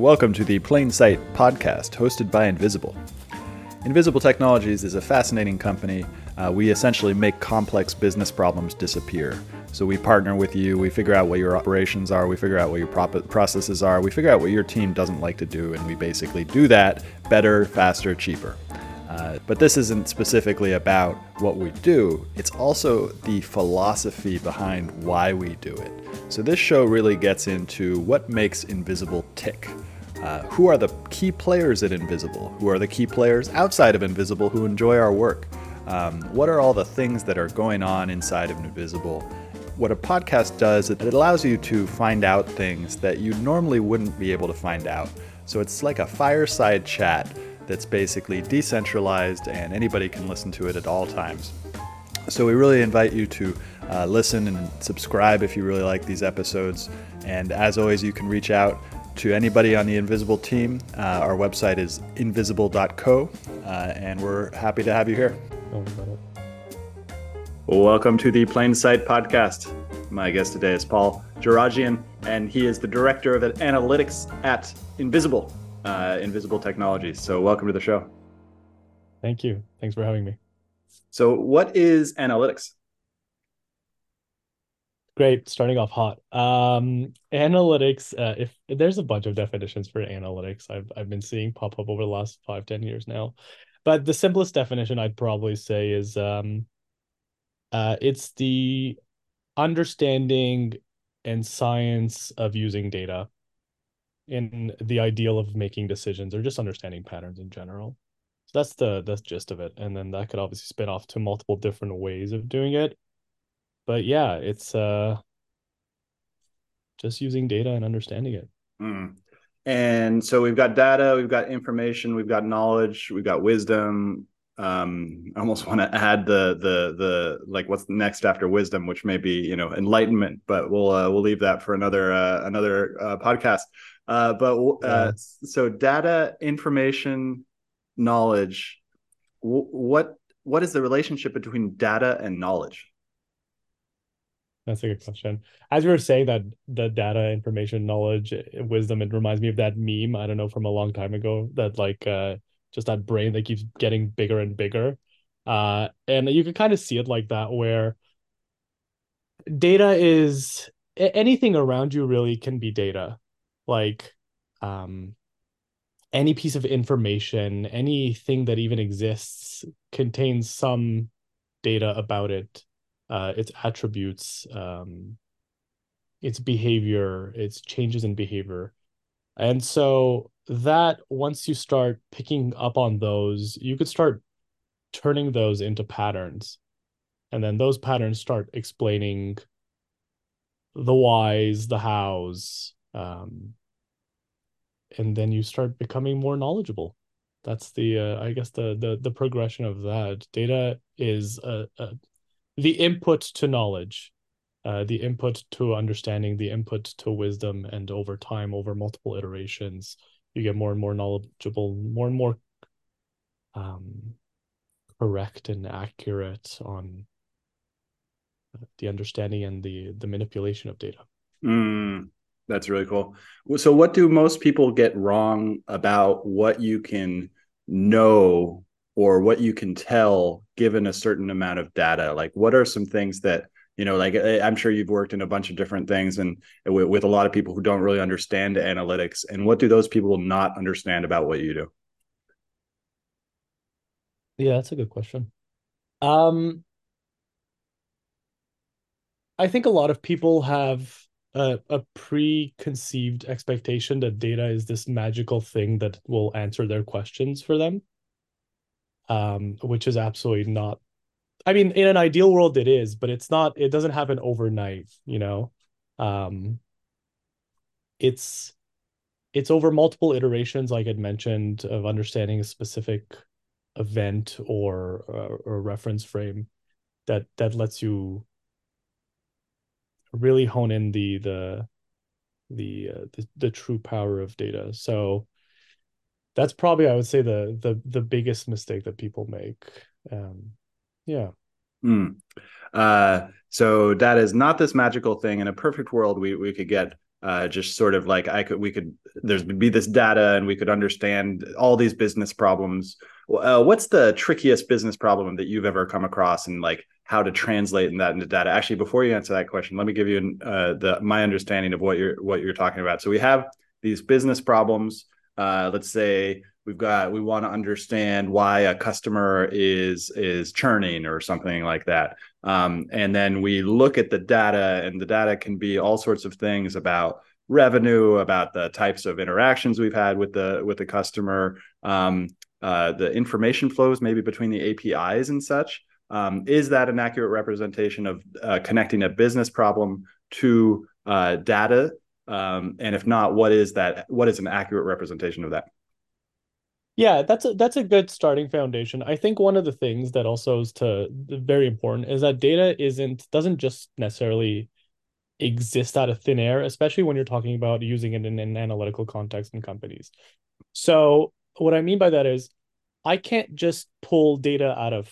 Welcome to the Plain Sight podcast hosted by Invisible. Invisible Technologies is a fascinating company. Uh, we essentially make complex business problems disappear. So we partner with you, we figure out what your operations are, we figure out what your processes are, we figure out what your team doesn't like to do, and we basically do that better, faster, cheaper. Uh, but this isn't specifically about what we do, it's also the philosophy behind why we do it. So this show really gets into what makes Invisible tick. Uh, who are the key players at Invisible? Who are the key players outside of Invisible who enjoy our work? Um, what are all the things that are going on inside of Invisible? What a podcast does, is it allows you to find out things that you normally wouldn't be able to find out. So it's like a fireside chat that's basically decentralized and anybody can listen to it at all times. So we really invite you to uh, listen and subscribe if you really like these episodes. And as always, you can reach out to anybody on the Invisible team. Uh, our website is invisible.co, uh, and we're happy to have you here. Welcome to the Plain Sight podcast. My guest today is Paul Jerajian, and he is the director of analytics at Invisible uh, Invisible Technologies. So, welcome to the show. Thank you. Thanks for having me. So, what is analytics? Great, starting off hot. Um, analytics. Uh, if there's a bunch of definitions for analytics, I've I've been seeing pop up over the last five ten years now, but the simplest definition I'd probably say is um, uh, it's the understanding and science of using data in the ideal of making decisions or just understanding patterns in general. So that's the that's gist of it. And then that could obviously spin off to multiple different ways of doing it. But yeah, it's uh just using data and understanding it. Mm. And so we've got data, we've got information, we've got knowledge, we've got wisdom. Um, I almost want to add the the the like what's next after wisdom, which may be you know enlightenment, but we'll uh, we'll leave that for another uh, another uh, podcast. Uh, but uh, yeah. so data, information, knowledge. W- what what is the relationship between data and knowledge? That's a good question. As you were saying that the data, information, knowledge, wisdom, it reminds me of that meme. I don't know from a long time ago that like uh just that brain that keeps getting bigger and bigger. Uh, and you can kind of see it like that where data is anything around you really can be data like um any piece of information anything that even exists contains some data about it uh its attributes um its behavior its changes in behavior. And so that once you start picking up on those you could start turning those into patterns. And then those patterns start explaining the whys the hows um, and then you start becoming more knowledgeable. That's the uh, i guess the the the progression of that. Data is uh, the input to knowledge uh, the input to understanding the input to wisdom and over time over multiple iterations you get more and more knowledgeable more and more um correct and accurate on the understanding and the the manipulation of data. Mm. That's really cool. So, what do most people get wrong about what you can know or what you can tell given a certain amount of data? Like, what are some things that you know? Like, I'm sure you've worked in a bunch of different things and with, with a lot of people who don't really understand analytics. And what do those people not understand about what you do? Yeah, that's a good question. Um, I think a lot of people have a, a preconceived expectation that data is this magical thing that will answer their questions for them um which is absolutely not i mean in an ideal world it is but it's not it doesn't happen overnight you know? Um it's it's over multiple iterations like i'd mentioned of understanding a specific event or or, or reference frame that that lets you really hone in the the the uh, the, the true power of data. So that's probably I would say the the the biggest mistake that people make. Um, yeah. Mm. Uh, so that is not this magical thing. In a perfect world, we we could get uh, just sort of like I could we could there's be this data and we could understand all these business problems. Uh, what's the trickiest business problem that you've ever come across and like how to translate that into data? Actually, before you answer that question, let me give you uh, the my understanding of what you're what you're talking about. So we have these business problems. Uh, let's say we've got we want to understand why a customer is is churning or something like that um, and then we look at the data and the data can be all sorts of things about revenue about the types of interactions we've had with the with the customer um, uh, the information flows maybe between the apis and such um, is that an accurate representation of uh, connecting a business problem to uh, data um, and if not what is that what is an accurate representation of that yeah, that's a that's a good starting foundation. I think one of the things that also is to very important is that data isn't doesn't just necessarily exist out of thin air, especially when you're talking about using it in an analytical context in companies. So what I mean by that is I can't just pull data out of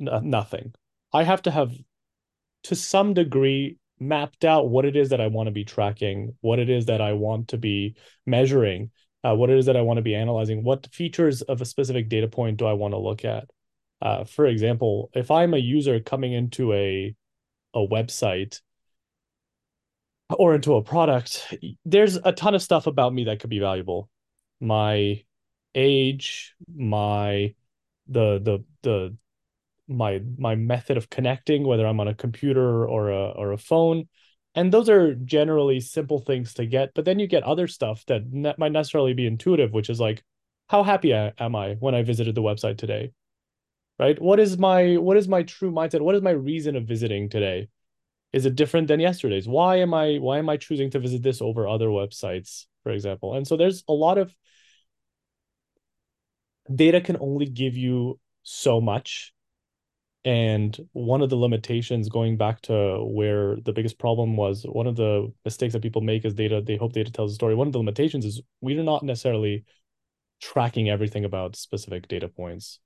nothing. I have to have to some degree mapped out what it is that I want to be tracking, what it is that I want to be measuring uh, what it is that I want to be analyzing, what features of a specific data point do I want to look at. Uh, for example, if I'm a user coming into a a website or into a product, there's a ton of stuff about me that could be valuable. My age, my the the the my my method of connecting, whether I'm on a computer or a or a phone, and those are generally simple things to get but then you get other stuff that ne- might necessarily be intuitive which is like how happy am i when i visited the website today? Right? What is my what is my true mindset? What is my reason of visiting today? Is it different than yesterday's? Why am i why am i choosing to visit this over other websites for example? And so there's a lot of data can only give you so much and one of the limitations going back to where the biggest problem was one of the mistakes that people make is data they hope data tells a story. One of the limitations is we are not necessarily tracking everything about specific data points.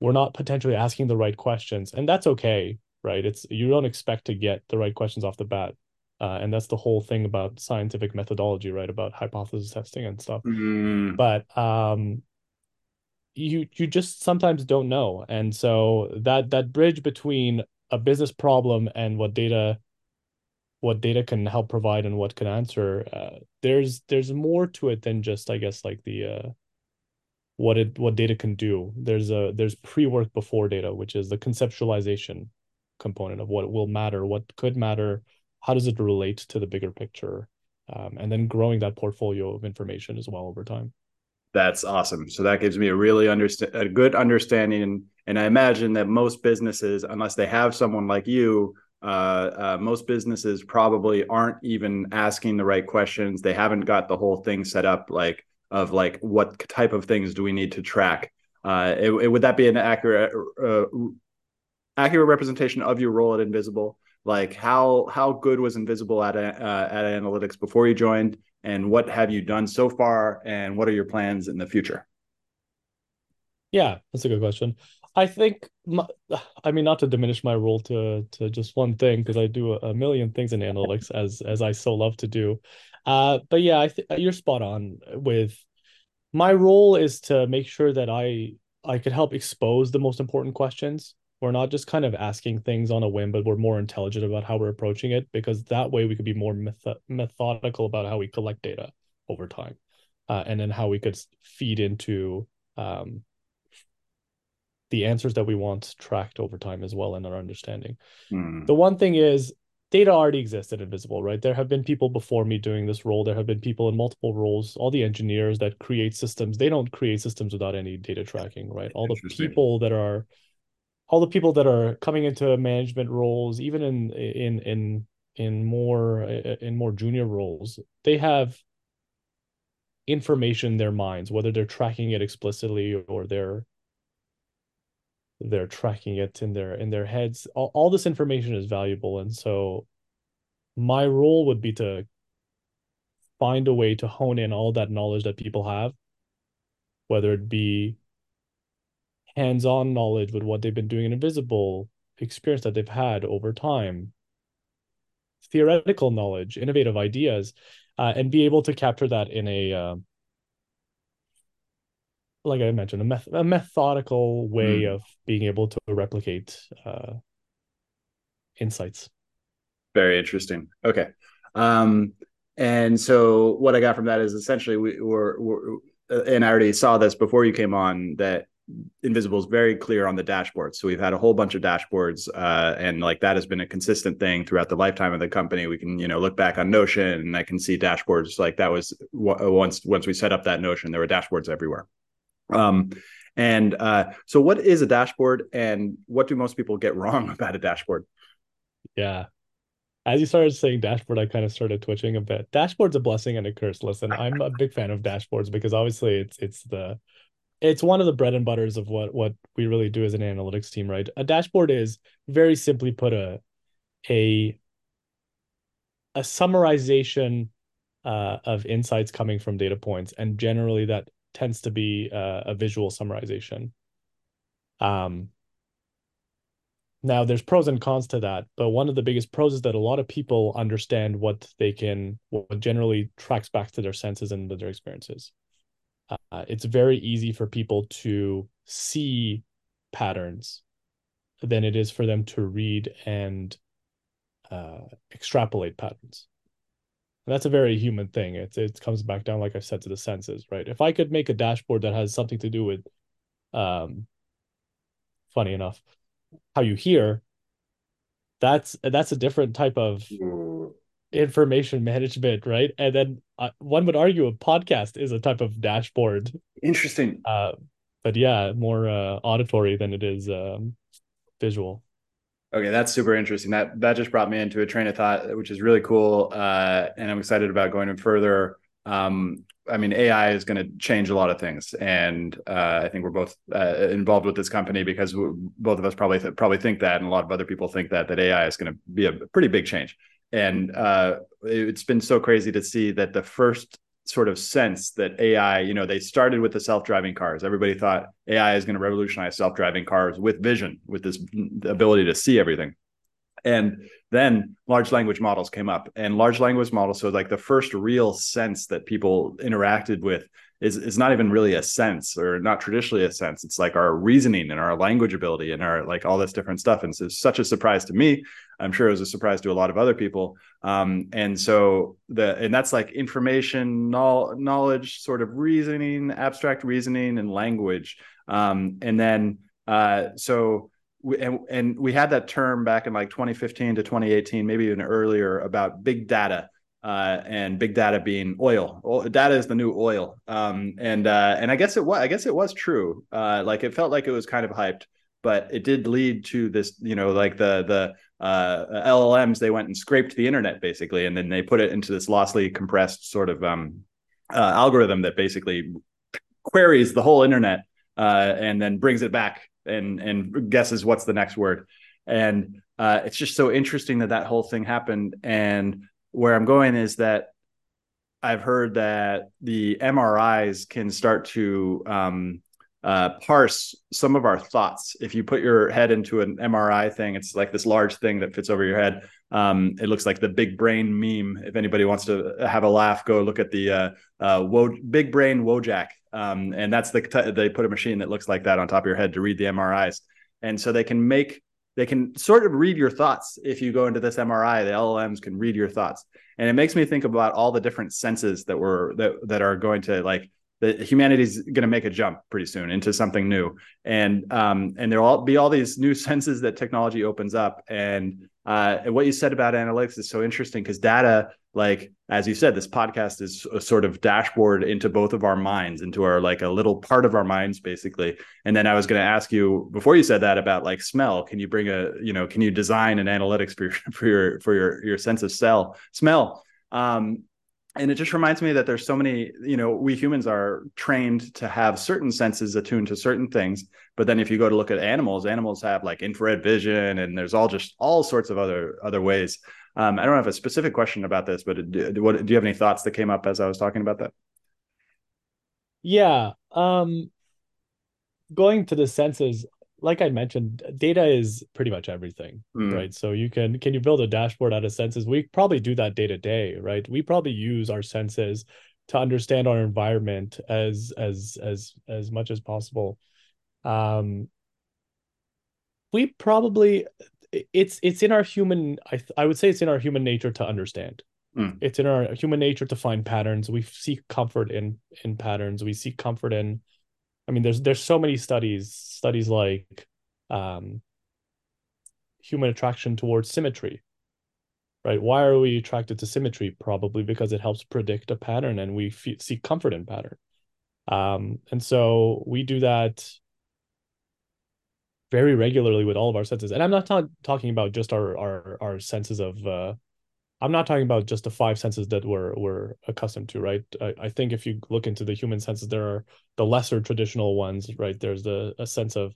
We're not potentially asking the right questions and that's okay right? It's you don't expect to get the right questions off the bat. Uh, and that's the whole thing about scientific methodology right? About hypothesis testing and stuff. Mm. but um you you just sometimes don't know. And so that that bridge between a business problem and what data what data can help provide and what can answer uh, there's there's more to it than just i guess like the uh what it what data can do. There's a there's pre-work before data which is the conceptualization component of what will matter what could matter how does it relate to the bigger picture um, and then growing that portfolio of information as well over time that's awesome. So that gives me a really understand a good understanding, and, I imagine that most businesses, unless they have someone like you, uh, uh, most businesses probably aren't even asking the right questions. They haven't got the whole thing set up, like of like what type of things do we need to track. Uh, it, it, would that be an accurate uh, accurate representation of your role at Invisible? Like how how good was Invisible at uh, at analytics before you joined, and what have you done so far and what are your plans in the future? Yeah that's a good question. I think my, i mean not to diminish my role to to just one thing because i do a, million things in analytics as as i so love to do. Uh but yeah i you're spot on with my role is to make sure that i i could help expose the most important questions we're not just kind of asking things on a whim, but we're more intelligent about how we're approaching it because that way we could be more meth- methodical about how we collect data over time, uh, and then how we could feed into um, the answers that we want tracked over time as well in our understanding. Mm. The one thing is data already exists existed invisible right? There have been people before me doing this role. There have been people in multiple roles. All the engineers that create systems they don't create systems without any data tracking right? All the people that are all the people that are coming into management roles, even in in in in more in more junior roles, they have information in their minds, whether they're tracking it explicitly or they're they're tracking it in their in their heads. All, all this information is valuable, and so my role would be to find a way to hone in all that knowledge that people have, whether it be hands-on knowledge with what they've been doing in invisible experience that they've had over time theoretical knowledge innovative ideas uh, and be able to capture that in a uh, like I mentioned, a, meth- a methodical way mm. of being able to replicate uh, insights. Very interesting. Okay. Um, and so what I got from that is essentially we were, were uh, and I already saw this before you came on that invisible is very clear on the dashboard so we've had a whole bunch of dashboards uh, and like that has been a consistent thing throughout the lifetime of the company. We can you know look back on notion and i can see dashboards like that was once once we set up that notion there were dashboards everywhere. Um, and uh, so what is a dashboard and what do most people get wrong about a dashboard? Yeah. As you started saying dashboard, I kind of started twitching a bit. Dashboard's a blessing and a curse. Listen, I'm a big fan of dashboards because obviously it's it's the it's one of the bread and butters of what what we really do as an analytics team, right? A dashboard is very simply put a a a summarization uh, of insights coming from data points, and generally that tends to be uh, a visual summarization. Um, now, there's pros and cons to that, but one of the biggest pros is that a lot of people understand what they can, what generally tracks back to their senses and their experiences. Uh, it's very easy for people to see patterns than it is for them to read and uh, extrapolate patterns. And that's a very human thing. It it comes back down, like I said, to the senses, right? If I could make a dashboard that has something to do with, um, funny enough, how you hear, that's that's a different type of information management, right? And then uh, one would argue a podcast is a type of dashboard. Interesting. Uh, but yeah, more uh, auditory than it is um, visual. Okay, that's super interesting. That that just brought me into a train of thought, which is really cool, uh, and I'm excited about going further. Um, I mean, AI is going to change a lot of things, and uh, I think we're both uh, involved with this company because both of us probably th- probably think that, and a lot of other people think that that AI is going to be a pretty big change. And uh, it's been so crazy to see that the first sort of sense that AI, you know, they started with the self-driving cars. Everybody thought AI is going to revolutionize self-driving cars with vision, with this ability to see everything. And then large language models came up and large language models so like the first real sense that people interacted with is is not even really a sense or not traditionally a sense. It's like our reasoning and our language ability and our like all this different stuff. And so it's such a surprise to me. I'm sure it was a surprise to a lot of other people. Um, and so the and that's like information knowledge sort of reasoning abstract reasoning and language. Um, and then uh, so we, and, and we had that term back in like 2015 to 2018, maybe even earlier, about big data. Uh, and big data being oil. Data is the new oil, um, and uh, and I guess it was. I guess it was true. Uh, like it felt like it was kind of hyped, but it did lead to this. You know, like the the uh, LLMs, they went and scraped the internet basically, and then they put it into this lossily compressed sort of um, uh, algorithm that basically queries the whole internet uh, and then brings it back and and guesses what's the next word and it's just so interesting that that whole thing happened and where i'm going is that i've heard that the mris can start to um, uh, parse some of our thoughts. If you put your head into an mri thing it's like this large thing that fits over your head. Um, it looks like the big brain meme. If anybody wants to have a laugh go look at the uh, uh, Wo- big brain wojak. Um, and that's the they put a machine that looks like that on top of your head to read the MRIs, and so they can make they can sort of read your thoughts if you go into this MRI. The LLMs can read your thoughts, and it makes me think about all the different senses that were that that are going to like that humanity's going to make a jump pretty soon into something new, and um, and there'll all be all these new senses that technology opens up, and uh, and what you said about analytics is so interesting because data like as you said this podcast is a sort of dashboard into both of our minds into our like a little part of our minds basically. And then i was going to ask you before you said that about like smell can you bring a you know can you design an analytics for your for your for your, your sense of smell? Smell um, and it just reminds me that there's so many you know we humans are trained to have certain senses attuned to certain things but then if you go to look at animals animals have like infrared vision and there's all just all sorts of other other ways um, I don't have a specific question about this, but do, what, do you have any thoughts that came up as I was talking about that? Yeah. Um, going to the senses, like I mentioned, data is pretty much everything, mm. right? So you can can you build a dashboard out of senses? We probably do that day to day, right? We probably use our senses to understand our environment as as as as much as possible. Um, we probably it's it's in our human I I would say it's in our human nature to understand. Mm. It's in our human nature to find patterns. We seek comfort in in patterns. We seek comfort in I mean, there's there's so many studies, studies like um, human attraction towards symmetry. Right? Why are we attracted to symmetry? Probably because it helps predict a pattern, and we f- seek comfort in pattern. Um, and so we do that very regularly with all of our senses. And I'm not ta- talking about just our our our senses of uh, I'm not talking about just the five senses that we're we're accustomed to, right? I, I think if you look into the human senses, there are the lesser traditional ones, right? There's the a sense of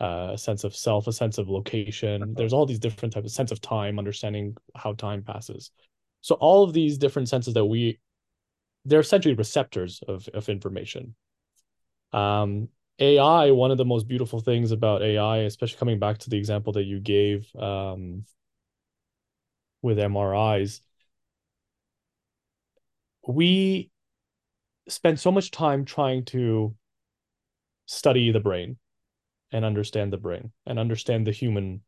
uh, a sense of self, a sense of location. Uh-huh. There's all these different types of sense of time, understanding how time passes. So all of these different senses that we, they're essentially receptors of of information. Um, AI, one of the most beautiful things about AI, especially coming back to the example that you gave, um, with MRIs, we spend so much time trying to study the brain and understand the brain and understand the human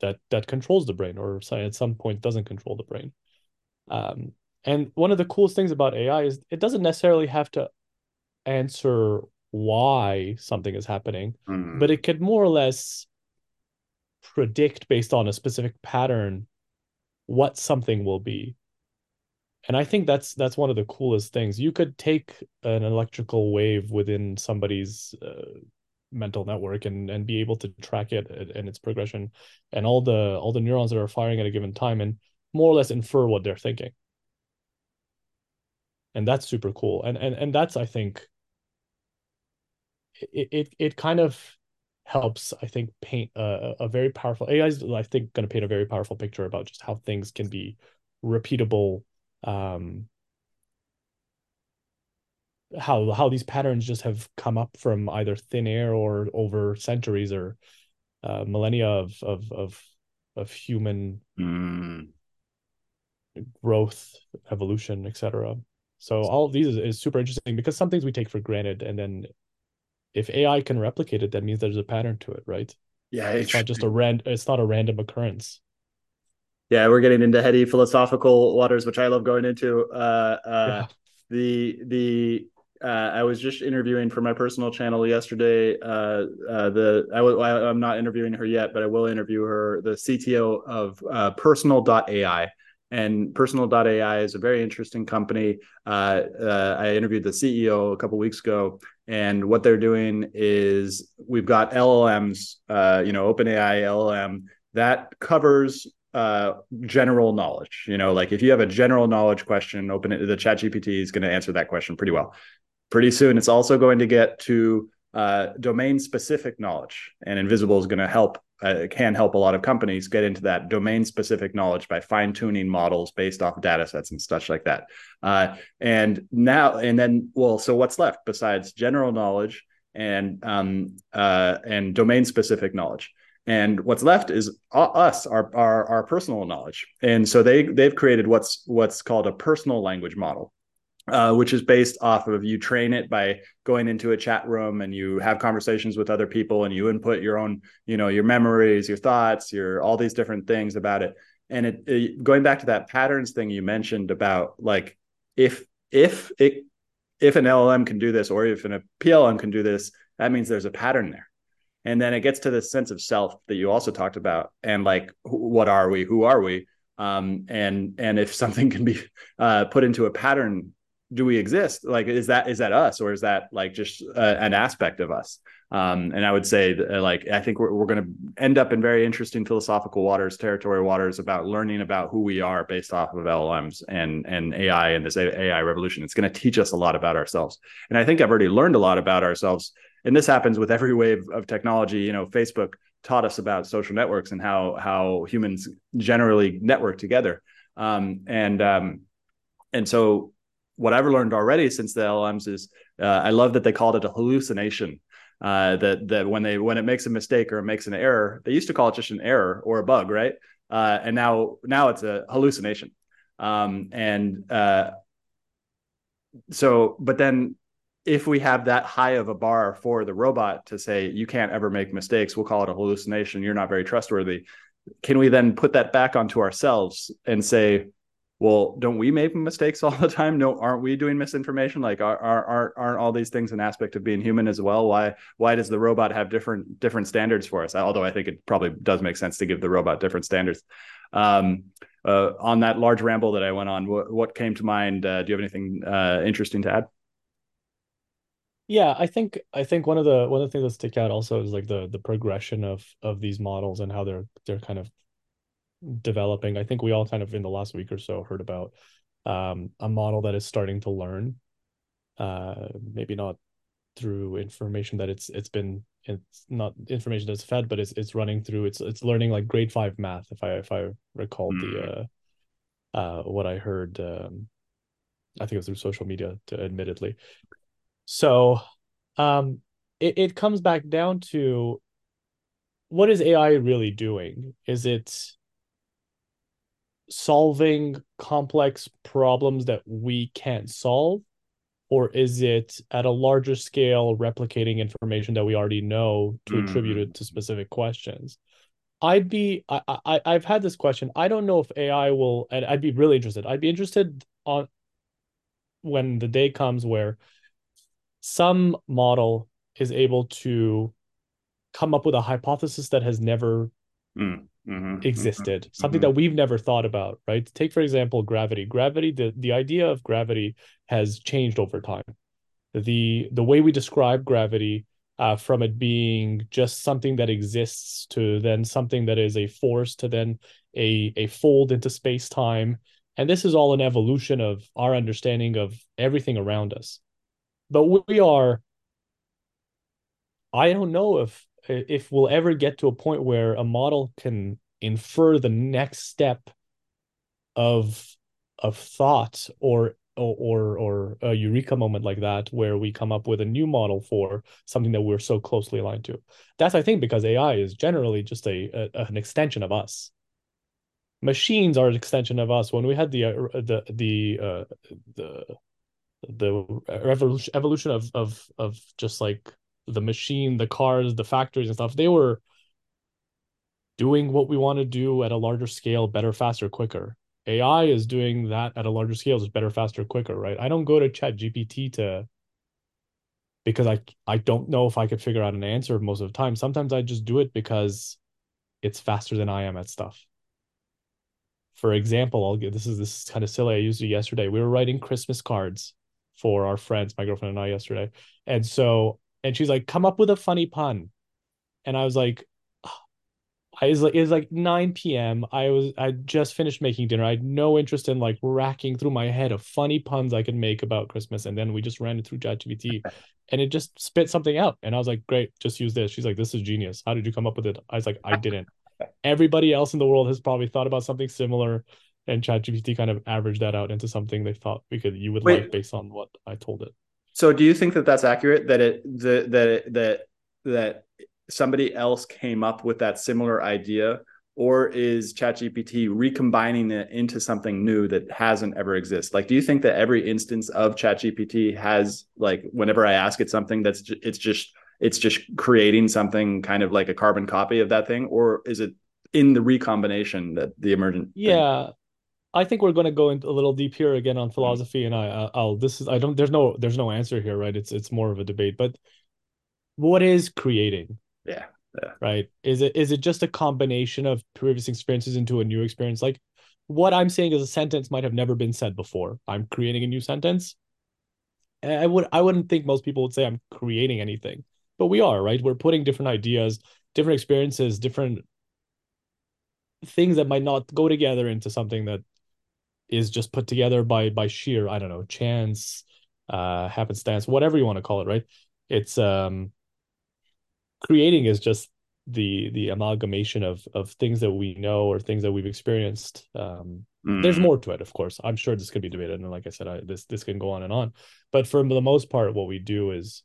that that controls the brain or at some point doesn't control the brain um, and one of the coolest things about ai is it doesn't necessarily have to answer why something is happening mm. but it could more or less predict based on a specific pattern what something will be. And i think that's that's one of the coolest things. You could take an electrical wave within somebody's uh, mental network and and be able to track it and its progression and all the all the neurons that are firing at a given time and more or less infer what they're thinking. And that's super cool. And and and that's i think it it, it kind of helps i think paint a, a very powerful ai is i think going to paint a very powerful picture about just how things can be repeatable um how how these patterns just have come up from either thin air or over centuries or uh, millennia of of of of human mm. growth evolution etc so all of these is, is super interesting because some things we take for granted and then if AI can replicate it, that means there's a pattern to it, right? Yeah, it's, it's not just a rand. It's not a random occurrence. Yeah, we're getting into heady philosophical waters, which I love going into. Uh, uh, yeah. The the uh, I was just interviewing for my personal channel yesterday. Uh, uh, the I w- I'm not interviewing her yet, but I will interview her. The CTO of uh, Personal.ai, and Personal.ai is a very interesting company. Uh, uh, I interviewed the CEO a couple weeks ago, and what they're doing is we've got LLMs, uh, you know, OpenAI LLM that covers uh, general knowledge. You know, like if you have a general knowledge question, open it. The Chat GPT is going to answer that question pretty well. Pretty soon, it's also going to get to uh, domain specific knowledge, and Invisible is going to help uh, can help a lot of companies get into that domain specific knowledge by fine tuning models based off data sets and stuff like that. Uh, and now, and then, well, so what's left besides general knowledge and um, uh, and domain specific knowledge? And what's left is us, our, our our personal knowledge. And so they they've created what's what's called a personal language model uh, which is based off of you train it by going into a chat room and you have conversations with other people and you input your own you know your memories your thoughts your all these different things about it. And it, it going back to that patterns thing you mentioned about like if if it if an llm can do this or if an, a plm can do this that means there's a pattern there. And then it gets to this sense of self that you also talked about and like what are we? Who are we? Um, and and if something can be uh, put into a pattern do we exist? Like is that is that us or is that like just uh, an aspect of us? Um, and i would say that, uh, like i think we're, we're going to end up in very interesting philosophical waters territory waters about learning about who we are based off of llms and and ai and this ai revolution. It's going to teach us a lot about ourselves. And i think i've already learned a lot about ourselves and this happens with every wave of technology. You know facebook taught us about social networks and how how humans generally network together. Um, and um, and so what I've learned already since the LLMs is uh, I love that they called it a hallucination. Uh, that that when they when it makes a mistake or it makes an error, they used to call it just an error or a bug, right? Uh, and now now it's a hallucination. Um, and uh, so, but then if we have that high of a bar for the robot to say you can't ever make mistakes, we'll call it a hallucination. You're not very trustworthy. Can we then put that back onto ourselves and say, well, don't we make mistakes all the time? No, aren't we doing misinformation? Like, are, are, aren't all these things an aspect of being human as well? Why why does the robot have different different standards for us? Although I think it probably does make sense to give the robot different standards. Um, uh, on that large ramble that I went on, what, what came to mind? Uh, do you have anything uh, interesting to add? Yeah, I think I think one of the one of the things that stick out also is like the the progression of of these models and how they're they're kind of developing. I think we all kind of in the last week or so heard about um, a model that is starting to learn. Uh, maybe not through information that it's it's been it's not information that's fed, but it's it's running through it's it's learning like grade five math. If I if I recall the hmm. uh, uh what I heard, um, I think it was through social media, to, admittedly. So, um, it it comes back down to what is AI really doing? Is it solving complex problems that we can't solve or is it at a larger scale replicating information that we already know to mm. attribute it to specific questions i'd be I, I i've had this question i don't know if ai will and i'd be really interested i'd be interested on when the day comes where some model is able to come up with a hypothesis that has never mm. Mm-hmm, existed, mm-hmm, something that we've never thought about, right? Take, for example, gravity. Gravity, the, the idea of gravity has changed over time. The the way we describe gravity, uh, from it being just something that exists to then something that is a force to then a a fold into space time, and this is all an evolution of our understanding of everything around us. But we are. I don't know if if we'll ever get to a point where a model can infer the next step of of thought or or or a eureka moment like that where we come up with a new model for something that we're so closely aligned to. That's i think because ai is generally just a, a an extension of us. Machines are an extension of us. When we had the uh, the the uh, the the evolution evolution of of of just like the machine, the cars, the factories and stuff, they were doing what we want to do at a larger scale, better, faster, quicker. AI is doing that at a larger scale, just better, faster, quicker, right? I don't go to Chat GPT to because I I don't know if I could figure out an answer most of the time. Sometimes I just do it because it's faster than I am at stuff. For example, I'll get this is this is kind of silly. I used it yesterday. We were writing Christmas cards for our friends, my girlfriend and I yesterday. And so and she's like, "Come up with a funny pun," and I was like, I was like, it was like 9 p.m. I was I just finished making dinner. I had no interest in like racking through my head of funny puns I could make about Christmas, and then we just ran it through ChatGPT, and it just spit something out. And I was like, "Great, just use this." She's like, "This is genius. How did you come up with it?" I was like, "I didn't." Everybody else in the world has probably thought about something similar, and ChatGPT kind of averaged that out into something they thought we could you would Wait. like based on what I told it. So do you think that that's accurate that it the, that that that somebody else came up with that similar idea or is ChatGPT recombining it into something new that hasn't ever existed? Like, do you think that every instance of ChatGPT has like whenever I ask it something that's it's just it's just creating something kind of like a carbon copy of that thing, or is it in the recombination that the emergent? Yeah, thing? I think we're going to go into a little deep here again on mm-hmm. philosophy, and I, I'll this is I don't there's no there's no answer here, right? It's it's more of a debate, but what is creating? Yeah, yeah. Right? Is it is it just a combination of previous experiences into a new experience? Like what I'm saying is a sentence might have never been said before. I'm creating a new sentence. I would I wouldn't think most people would say I'm creating anything, but we are, right? We're putting different ideas, different experiences, different things that might not go together into something that is just put together by by sheer I don't know chance, uh, happenstance, whatever you want to call it, right? It's um, creating is just the the amalgamation of of things that we know or things that we've experienced um, Mm. There's more to it, of course. I'm sure this could be debated, and like I said, I, this this can go on and on. But for the most part, what we do is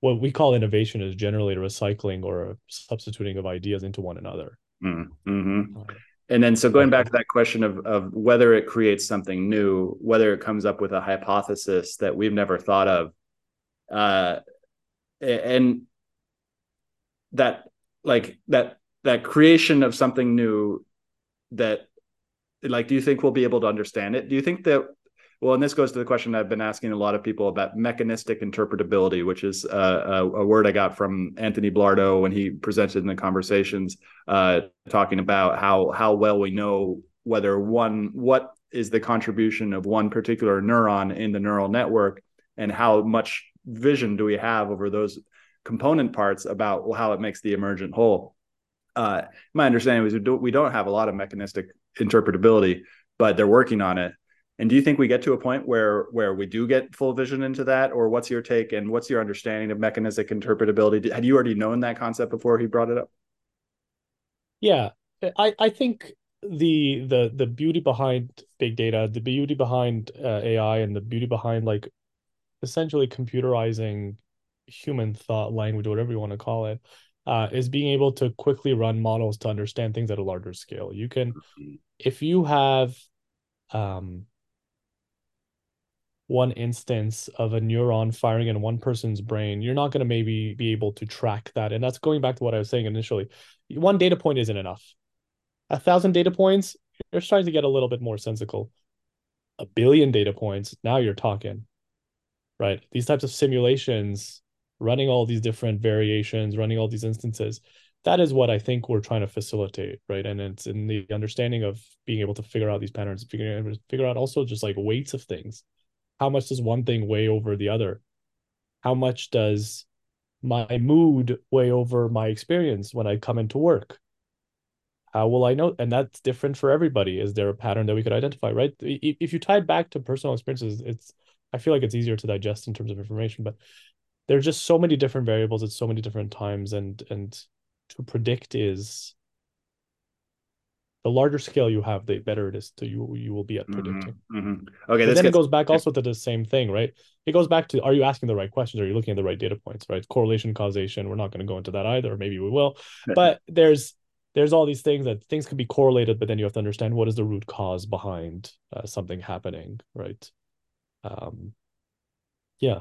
what we call innovation is generally a recycling or a substituting of ideas into one another. Mm. Mm-hmm. And then, so going back to that question of of whether it creates something new, whether it comes up with a hypothesis that we've never thought of, uh, and that like that that creation of something new that like do you think we'll be able to understand it? Do you think that well and this goes to the question i've been asking a lot of people about mechanistic interpretability which is uh, a, a, word i got from anthony blardo when he presented in the conversations uh, talking about how how well we know whether one what is the contribution of one particular neuron in the neural network and how much vision do we have over those component parts about how it makes the emergent whole uh, my understanding was we don't, we don't have a lot of mechanistic interpretability, but they're working on it. And do you think we get to a point where where we do get full vision into that, or what's your take and what's your understanding of mechanistic interpretability? Had you already known that concept before he brought it up? Yeah, I I think the the the beauty behind big data, the beauty behind uh, AI, and the beauty behind like essentially computerizing human thought language, whatever you want to call it, uh, is being able to quickly run models to understand things at a larger scale. You can, mm-hmm. if you have um, one instance of a neuron firing in one person's brain, you're not going to maybe be able to track that. And that's going back to what I was saying initially. One data point isn't enough. A thousand data points, you're starting to get a little bit more sensical. A billion data points, now you're talking, right? These types of simulations running all these different variations, running all these instances. That is what I think we're trying to facilitate, right? And it's in the understanding of being able to figure out these patterns, figure out also just like weights of things. How much does one thing weigh over the other? How much does my mood weigh over my experience when I come into work? How will I know? And that's different for everybody. Is there a pattern that we could identify, right? If you tie it back to personal experiences, it's I feel like it's easier to digest in terms of information, but there's just so many different variables at so many different times and and to predict is the larger scale you have the better it is to you you will be at mm-hmm, predicting. mm-hmm, mm-hmm. okay then gets... it goes back also to the same thing right? It goes back to are you asking the right questions? Are you looking at the right data points right? Correlation causation we're not going to go into that either maybe we will. But there's there's all these things that things can be correlated but then you have to understand what is the root cause behind uh, something happening right? Um yeah.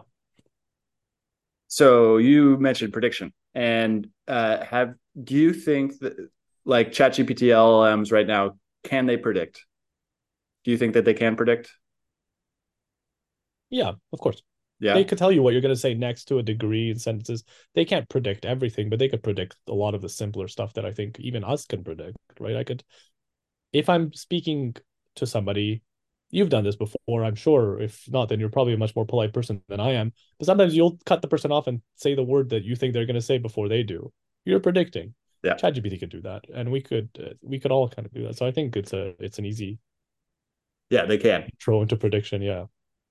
So you mentioned prediction, and uh, have do you think that like ChatGPT LLMs right now can they predict? Do you think that they can predict? Yeah, of course. Yeah. They could tell you what you're going to say next to a degree in sentences. They can't predict everything, but they could predict a lot of the simpler stuff that I think even us can predict, right? I could, if I'm speaking to somebody you've done this before, I'm sure. If not, then you're probably a much more polite person than I am. But sometimes you'll cut the person off and say the word that you think they're going to say before they do. You're predicting. Yeah, ChatGPT could do that, and we could uh, we could all kind of do that. So I think it's a it's an easy. Yeah, they can throw into prediction. Yeah.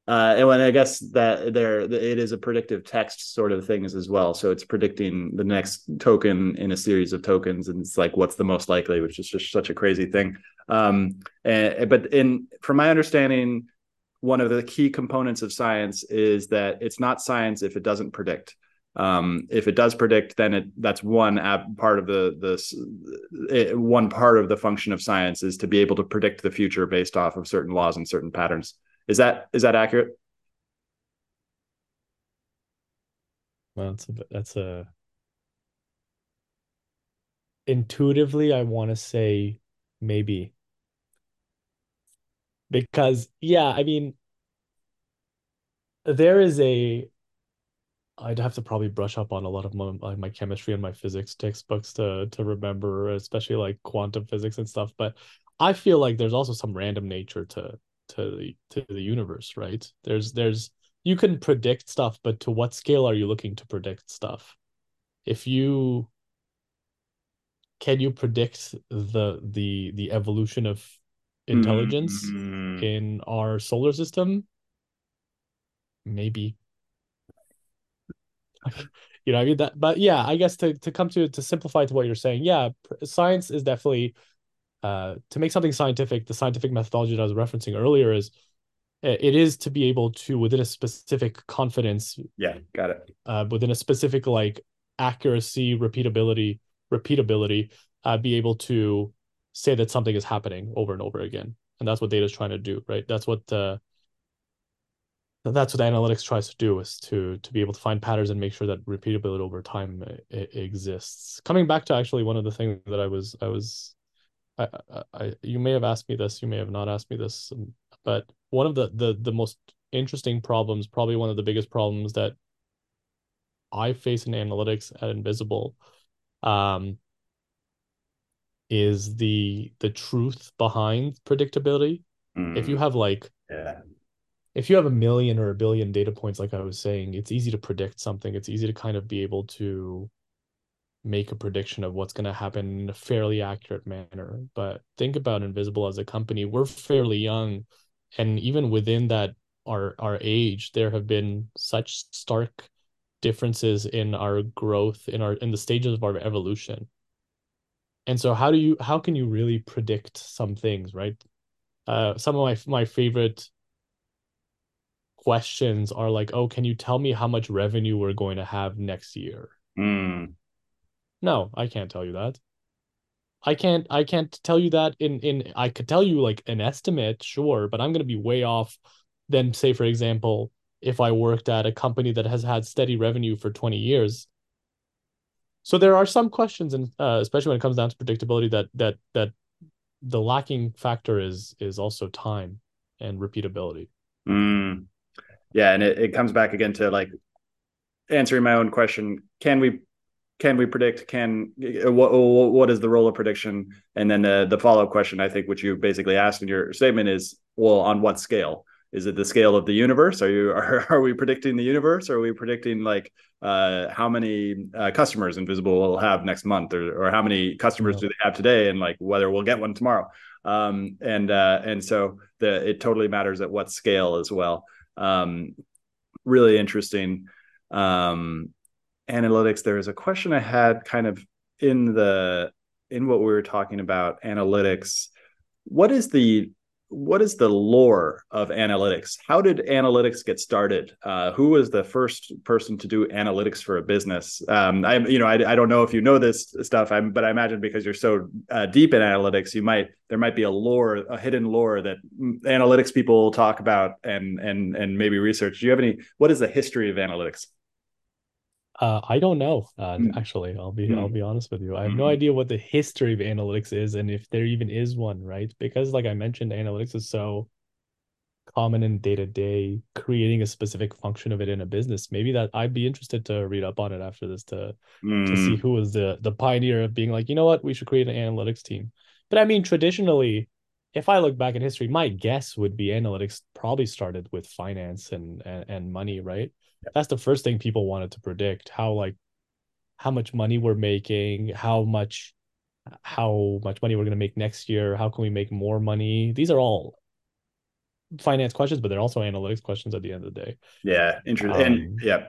Uh, and when I guess that there it is a predictive text sort of things as well. So it's predicting the next token in a series of tokens, and it's like what's the most likely, which is just such a crazy thing. Um, and, but in from my understanding, one of the key components of science is that it's not science if it doesn't predict. Um, if it does predict, then it that's one part of the the it, one part of the function of science is to be able to predict the future based off of certain laws and certain patterns. Is that is that accurate? Well, that's a that's a intuitively I want to say maybe because yeah, I mean there is a I'd have to probably brush up on a lot of my, my chemistry and my physics textbooks to to remember, especially like quantum physics and stuff. But I feel like there's also some random nature to to the to the universe, right? There's there's you can predict stuff, but to what scale are you looking to predict stuff? If you can you predict the the the evolution of intelligence mm-hmm. in our solar system? Maybe. you know, I mean that, but yeah, I guess to to come to to simplify to what you're saying, yeah, science is definitely uh, to make something scientific, the scientific methodology that I was referencing earlier is it is to be able to within a specific confidence. Yeah, got it. Uh, within a specific like accuracy, repeatability, repeatability, uh, be able to say that something is happening over and over again, and that's what data is trying to do, right? That's what uh, that's what analytics tries to do is to to be able to find patterns and make sure that repeatability over time exists. Coming back to actually one of the things that I was I was I, I, you may have asked me this, you may have not asked me this, um, but one of the the the most interesting problems, probably one of the biggest problems that I face in analytics at Invisible, um, is the the truth behind predictability. Mm. If you mm. have like, yeah. If you have a million or a billion data points, like I was saying, it's easy to predict something. It's easy to kind of be able to make a prediction of what's going to happen in a fairly accurate manner. But think about Invisible as a company. We're fairly young, and even within that our our age, there have been such stark differences in our growth in our in the stages of our evolution. And so how do you how can you really predict some things, right? Uh, some of my my favorite questions are like, oh, can you tell me how much revenue we're going to have next year? Mm. No, I can't tell you that. I can't I can't tell you that in in I could tell you like an estimate, sure, but I'm going to be way off than say for example, if I worked at a company that has had steady revenue for 20 years. So there are some questions and uh, especially when it comes down to predictability that that that the lacking factor is is also time and repeatability. Mm. Yeah, and it, it comes back again to like answering my own question, can we can we predict can what what is the role of prediction? And then the the follow-up question i think which you basically asked in your statement is well on what scale? Is it the scale of the universe? Are you are, are we predicting the universe? Or are we predicting like uh, how many uh, customers invisible will have next month? Or, or how many customers yeah. do they have today? And like whether we'll get one tomorrow. Um, and uh, and so the it totally matters at what scale as well um, really interesting um, analytics, there was a question I had kind of in the in what we were talking about analytics. What is the what is the lore of analytics? How did analytics get started? Uh, who was the first person to do analytics for a business? Um, I, you know, I, I don't know if you know this stuff, I'm, but I imagine because you're so uh, deep in analytics, you might there might be a lore, a hidden lore that analytics people talk about and and and maybe research. Do you have any? What is the history of analytics? Uh, I don't know. Uh, mm. Actually, I'll be mm. I'll be honest with you. I have mm. no idea what the history of analytics is, and if there even is one, right? Because, like I mentioned, analytics is so common in day to day. Creating a specific function of it in a business, maybe that I'd be interested to read up on it after this to to see mm. who was the the pioneer of being like, you know what, we should create an analytics team. But I mean, traditionally, if I look back in history, my guess would be analytics probably started with finance and and, and money, right? That's the first thing people wanted to predict how like how much money we're making how much how much money we're going to make next year how can we make more money? These are all finance questions but they're also analytics questions at the end of the day. Yeah interesting um, and yeah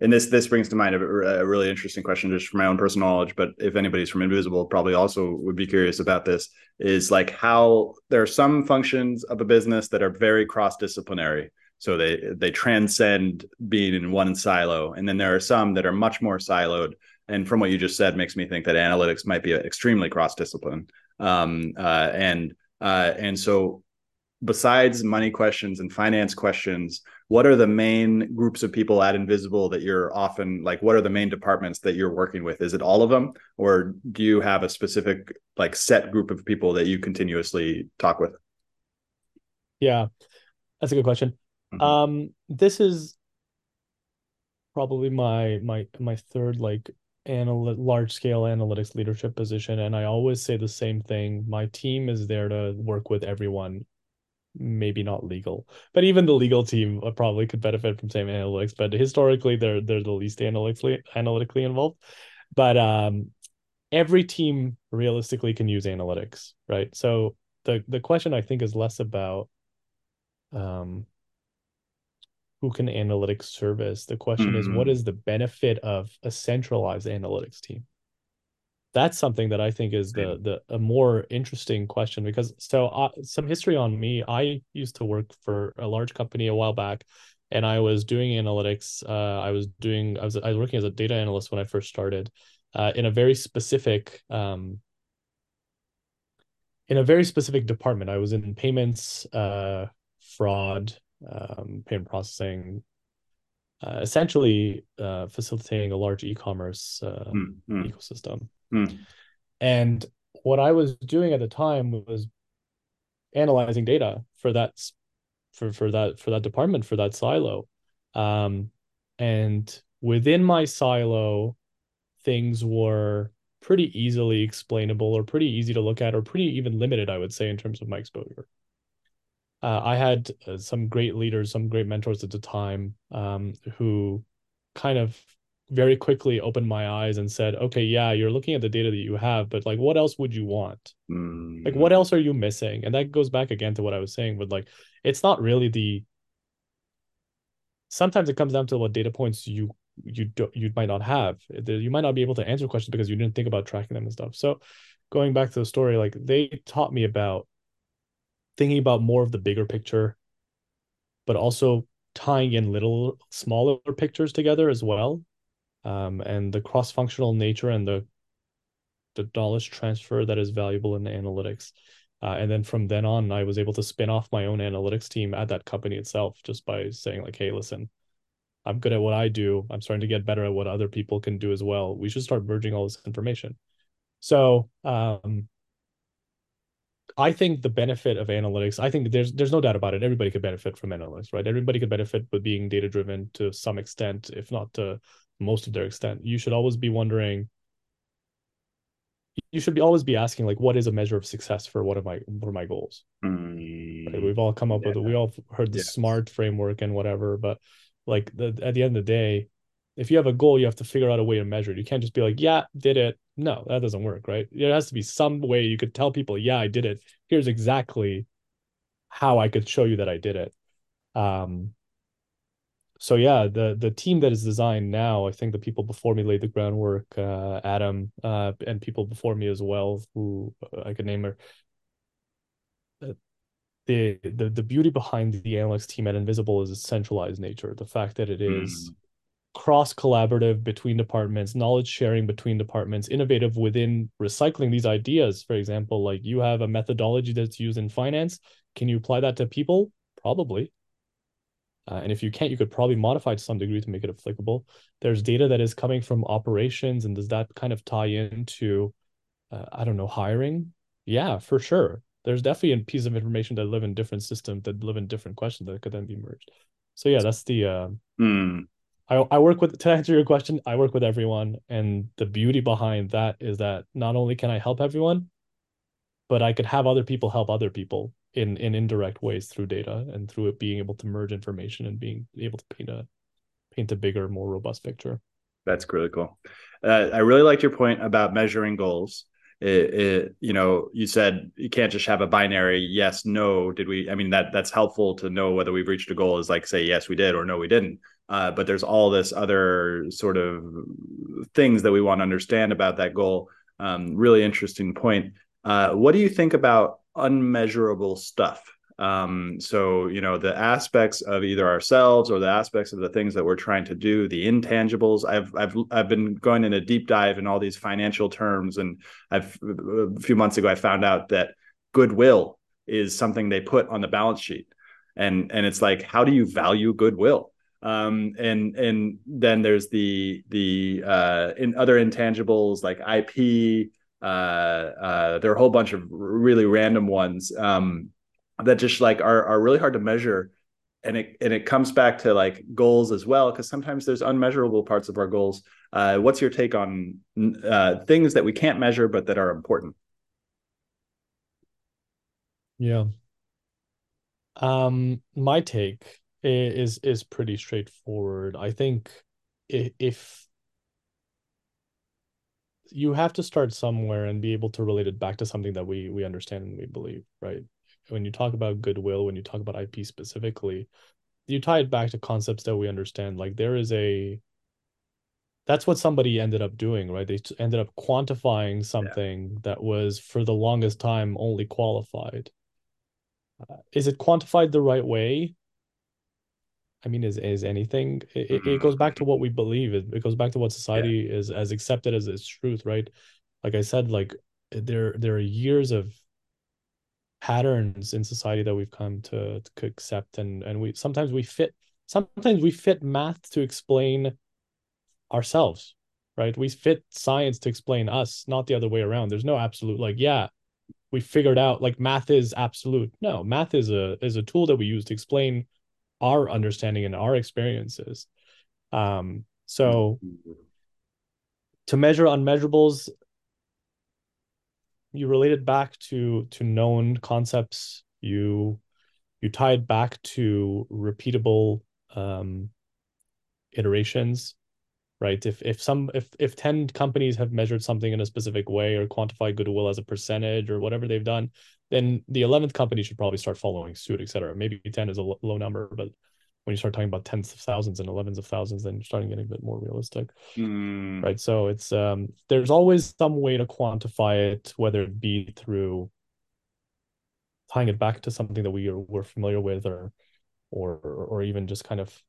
and this this brings to mind a, a, really interesting question just from my own personal knowledge but if anybody's from invisible probably also would be curious about this is like how there are some functions of a business that are very cross disciplinary so they they transcend being in one silo. And then there are some that are much more siloed. And from what you just said makes me think that analytics might be extremely cross discipline um, uh, and uh, and so besides money questions and finance questions what are the main groups of people at invisible that you're often like what are the main departments that you're working with? Is it all of them? Or do you have a specific like set group of people that you continuously talk with? Yeah that's a good question Mm-hmm. Um, this is probably my my my third like anal- large scale analytics leadership position, and I always say the same thing. My team is there to work with everyone. Maybe not legal, but even the legal team probably could benefit from same analytics. But historically, they're they're the least analytically analytically involved. But um, every team realistically can use analytics, right? So the the question I think is less about um who can analytics service. The question mm-hmm. is, what mm-hmm. the benefit of a centralized analytics team? that's something that I think is the the a more interesting question because so uh, some history on me. I used to work for a large company a while back, and I was doing analytics. Uh, I was doing I was I was working as a data analyst when I first started, uh, in a very specific um, in a very specific department. I was in payments, uh, fraud, um, payment processing, uh, essentially uh, facilitating a large e-commerce uh, mm, mm. ecosystem. Mm. And what I was doing at the time was analyzing data for that for for that for that department for that silo, um, and within my silo, things were pretty easily explainable or pretty easy to look at or pretty even limited, I would say, in terms of my exposure. Uh, I had uh, some great leaders, some great mentors at the time um, who kind of very quickly opened my eyes and said, okay, yeah, you're looking at the data that you have, but like, what else would you want? Mm. Like, what else are you missing? And that goes back again to what I was saying, but like, it's not really the, sometimes it comes down to what data points you you don't you might not have you might not be able to answer questions because you didn't think about tracking them and stuff so going back to the story like they taught me about thinking about more of the bigger picture but also tying in little smaller pictures together as well um, and the cross-functional nature and the the knowledge transfer that is valuable in the analytics. Uh, and then from then on, I was able to spin off my own analytics team at that company itself just by saying like, "Hey, listen, I'm good at what I do. I'm starting to get better at what other people can do as well. We should start merging all this information." So, um, I think the benefit of analytics, I think there's there's no doubt about it. Everybody could benefit from analytics, right? Everybody could benefit with being data driven to some extent, if not to most of their extent you should always be wondering you should be always be asking like what is a measure of success for what are my what are my goals mm, right? we've all come up yeah. with it we all heard the smart framework and whatever but like the, at the end of the day if you have a goal you have to figure out a way to measure it you can't just be like yeah did it no that doesn't work right there has to be some way you could tell people yeah i did it here's exactly how i could show you that i did it um so yeah, the the team that is designed now, I think the people before me laid the groundwork. Uh, Adam uh, and people before me as well, who uh, I could name are. Uh, the, the the beauty behind the analytics team at Invisible is its centralized nature. The fact that it is mm. Cross collaborative between departments, knowledge sharing between departments, innovative within recycling these ideas. For example, like you have a methodology that's used in finance. Can you apply that to people? Probably uh, and if you can't, you could probably modify to some degree to make it applicable. There's data that is coming from operations, and does that kind of tie into, uh, I don't know, hiring? Yeah, for sure. There's definitely a piece of information that live in different systems that live in different questions that could then be merged. So yeah, that's the. Uh, mm. I I work with to answer your question. I work with everyone, and the beauty behind that is that not only can I help everyone, but I could have other people help other people in in indirect ways through data and through it being able to merge information and being able to paint a paint a bigger more robust picture. That's really cool uh, i really liked your point about measuring goals. It, it, you know you said you can't just have a binary yes no. Did we i mean that that's helpful to know whether we've reached a goal is like say yes we did or no we didn't uh, but there's all this other sort of things that we want to understand about that goal um, really interesting point uh, what do you think about unmeasurable stuff. Um, so you know the aspects of either ourselves or the aspects of the things that we're trying to do, the intangibles. I've I've I've been going in a deep dive in all these financial terms, and I've a few months ago I found out that goodwill is something they put on the balance sheet, and and it's like how do you value goodwill? Um, and and then there's the the uh, in other intangibles like IP uh, uh, there are a whole bunch of really random ones um, that just like are are really hard to measure, and it and it comes back to like goals as well because sometimes there's unmeasurable parts of our goals. Uh, what's your take on uh, things that we can't measure but that are important? Yeah. Um, my take is is pretty straightforward. I think if you have to start somewhere and be able to relate it back to something that we we understand and we believe, right? When you talk about goodwill, when you talk about IP specifically, you tie it back to concepts that we understand. Like there is a that's what somebody ended up doing, right? They ended up quantifying something yeah. that was for the longest time only qualified. Uh, is it quantified the right way? I mean, is is anything? It, it mm-hmm. goes back to what we believe. It, it goes back to what society yeah. is as accepted as its truth, right? Like I said, like there there are years of patterns in society that we've come to, to accept, and and we sometimes we fit sometimes we fit math to explain ourselves, right? We fit science to explain us, not the other way around. There's no absolute like, yeah, we figured out like math is absolute. No, math is a is a tool that we use to explain our understanding and our experiences. Um, so to measure unmeasurables, you relate it back to to known concepts. You you tie it back to repeatable um, iterations right if if some if if 10 companies have measured something in a specific way or quantified goodwill as a percentage or whatever they've done then the 11th company should probably start following suit et cetera. maybe 10 is a low number but when you start talking about tens of thousands and elevens of thousands then you're starting getting a bit more realistic mm. right so it's um there's always some way to quantify it whether it be through tying it back to something that we are we're familiar with or or or even just kind of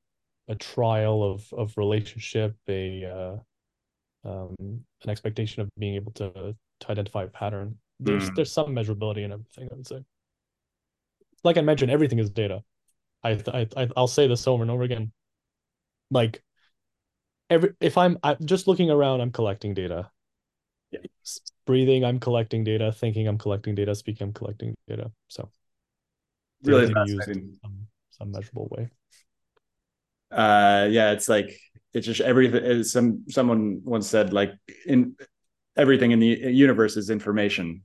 a trial of of relationship, a uh, um, an expectation of being able to to identify a pattern. There's mm. there's some measurability in everything. I would say. Like I mentioned, everything is data. I I I'll say this over and over again. Like every if I'm, I'm just looking around, I'm collecting data. Yeah. Breathing, I'm collecting data. Thinking, I'm collecting data. Speaking, I'm collecting data. So really fascinating. Some, some measurable way uh yeah it's like it's just everything some someone once said like in everything in the universe is information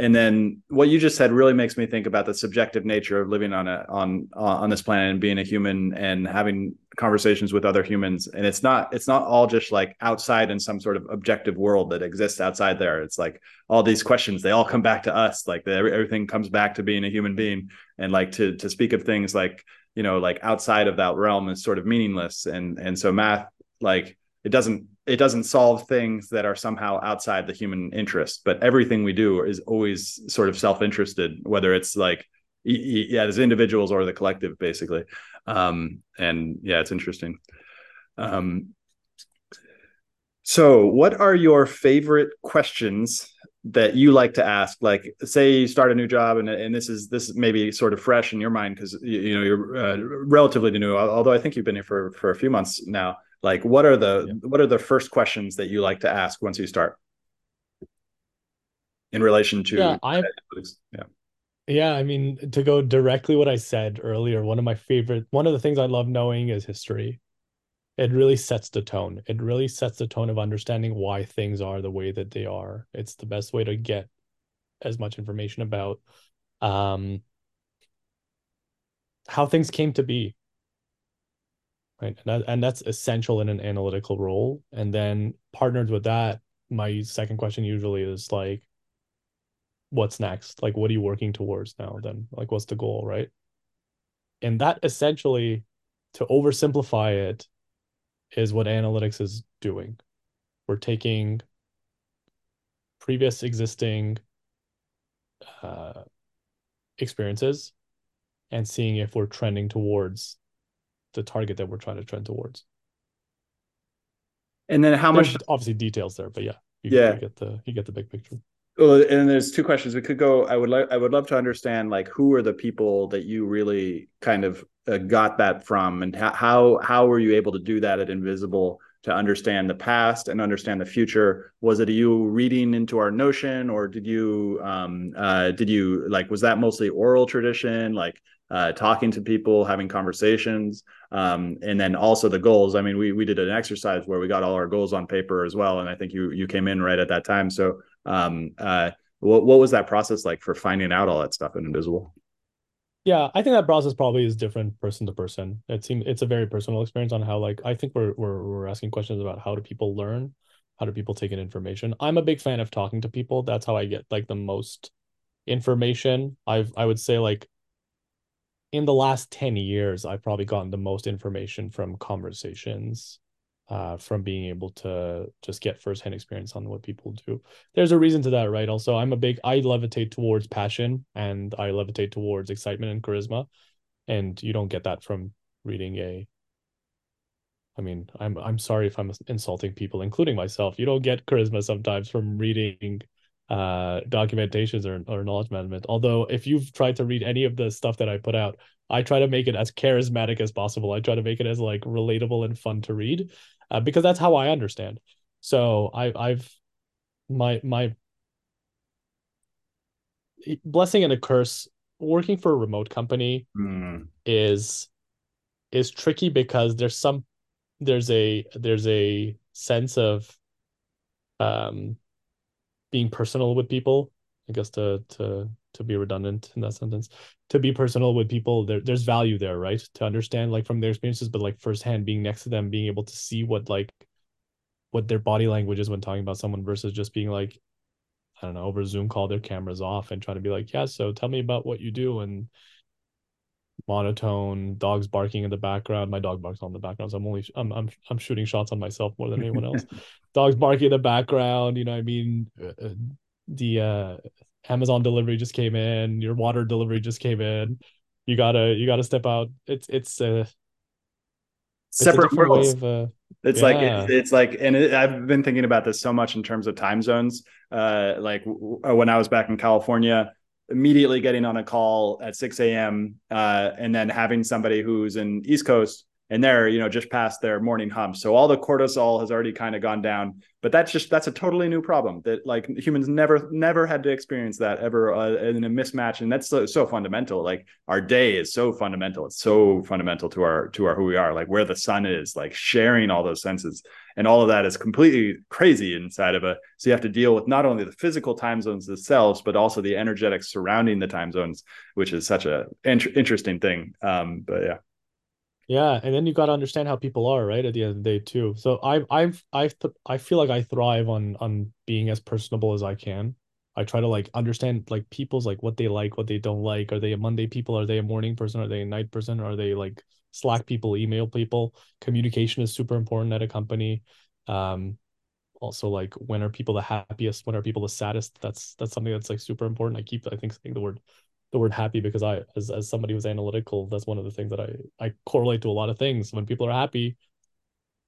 and then what you just said really makes me think about the subjective nature of living on a on uh, on this planet and being a human and having conversations with other humans. And it's not it's not all just like outside in some sort of objective world that exists outside there. It's like all these questions they all come back to us. Like the, everything comes back to being a human being. And like to to speak of things like you know like outside of that realm is sort of meaningless. And and so math like it doesn't it doesn't solve things that are somehow outside the human interest but everything we do is always sort of self-interested whether it's like yeah as individuals or the collective basically. Um and yeah it's interesting. Um so what are your favorite questions that you like to ask? Like say you start a new job and, and this is this is maybe sort of fresh in your mind because you, you, know you're uh, relatively new although i think you've been here for for a few months now like what are the yeah. what are the first questions that you like to ask once you start in relation to yeah i yeah yeah i mean to go directly what i said earlier one of my favorite one of the things i love knowing is history it really sets the tone. It really sets the tone of understanding why things are the way that they are. It's the best way to get as much information about um, how things came to be. Right. And, that, and that's essential in an analytical role. And then partnered with that, my second question usually is like, what's next? Like, what are you working towards now? Then, like, what's the goal? Right. And that essentially, to oversimplify it, is what analytics is doing. We're taking previous existing uh, experiences and seeing if we're trending towards the target that we're trying to trend towards. And then how there's much obviously details there, but yeah, you, yeah, you get the you get the big picture. Well, and there's two questions. We could go. I would like. I would love to understand like who are the people that you really kind of uh, got that from, and how how were you able to do that at Invisible to understand the past and understand the future? Was it you reading into our notion, or did you um, uh, did you like was that mostly oral tradition, like uh, talking to people, having conversations, um, and then also the goals. I mean, we we did an exercise where we got all our goals on paper as well, and I think you you came in right at that time. So um, uh, what what was that process like for finding out all that stuff in Invisible? Yeah, I think that process probably is different person to person. It seems it's a very personal experience on how like I think we're we're we're asking questions about how do people learn, how do people take in information. I'm a big fan of talking to people. That's how I get like the most information. I've I would say like in the last 10 years, I've probably gotten the most information from conversations uh, from being able to just get firsthand experience on what people do. There's a reason to that, right? Also, I'm a big I levitate towards passion and I levitate towards excitement and charisma, and you don't get that from reading a. I mean, I'm I'm sorry if I'm insulting people, including myself. You don't get charisma sometimes from reading uh documentations or, or knowledge management. Although if you've tried to read any of the stuff that i put out i try to make it as charismatic as possible. I try to make it as like relatable and fun to read uh, because that's how i understand. So i i've my my blessing and a curse working for a remote company mm. is is tricky because there's some there's a there's a sense of um being personal with people i guess to to to be redundant in that sentence. To be personal with people there, there's value there right? To understand like from their experiences but like firsthand being next to them being able to see what like what their body language is when talking about someone versus just being like i don't know over zoom call their cameras off and trying to be like yeah so tell me about what you do and monotone dogs barking in the background. My dog barks on the background so i'm only i'm i'm, I'm shooting shots on myself more than anyone else. Dogs barking in the background you know i mean? Uh, the uh amazon delivery just came in your water delivery just came in. You gotta you gotta step out. It's it's uh separate worlds. of, uh, it's yeah. like it's, it's, like and it, i've been thinking about this so much in terms of time zones. Uh like w- when i was back in california immediately getting on a call at 6 a.m. Uh, and then having somebody who's in East Coast and they're you know just past their morning hump so all the cortisol has already kind of gone down but that's just that's a totally new problem that like humans never never had to experience that ever uh, in a mismatch and that's so, so, fundamental. Like our day is so fundamental. It's so fundamental to our to our who we are like where the sun is like sharing all those senses. And all of that is completely crazy inside of a so you have to deal with not only the physical time zones themselves but also the energetics surrounding the time zones which is such a int- interesting thing. Um but yeah yeah, and then you got to understand how people are, right? At the end of the day, too. So I, I've, I've, I feel like I thrive on on being as personable as I can. I try to like understand like people's like what they like, what they don't like. Are they a Monday people? Are they a morning person? Are they a night person? Are they like Slack people, email people? Communication is super important at a company. Um, also like when are people the happiest? When are people the saddest? That's that's something that's like super important. I keep I think saying the word the word happy because I, as, as somebody who's analytical, that's one of the things that I, I correlate to a lot of things. When people are happy,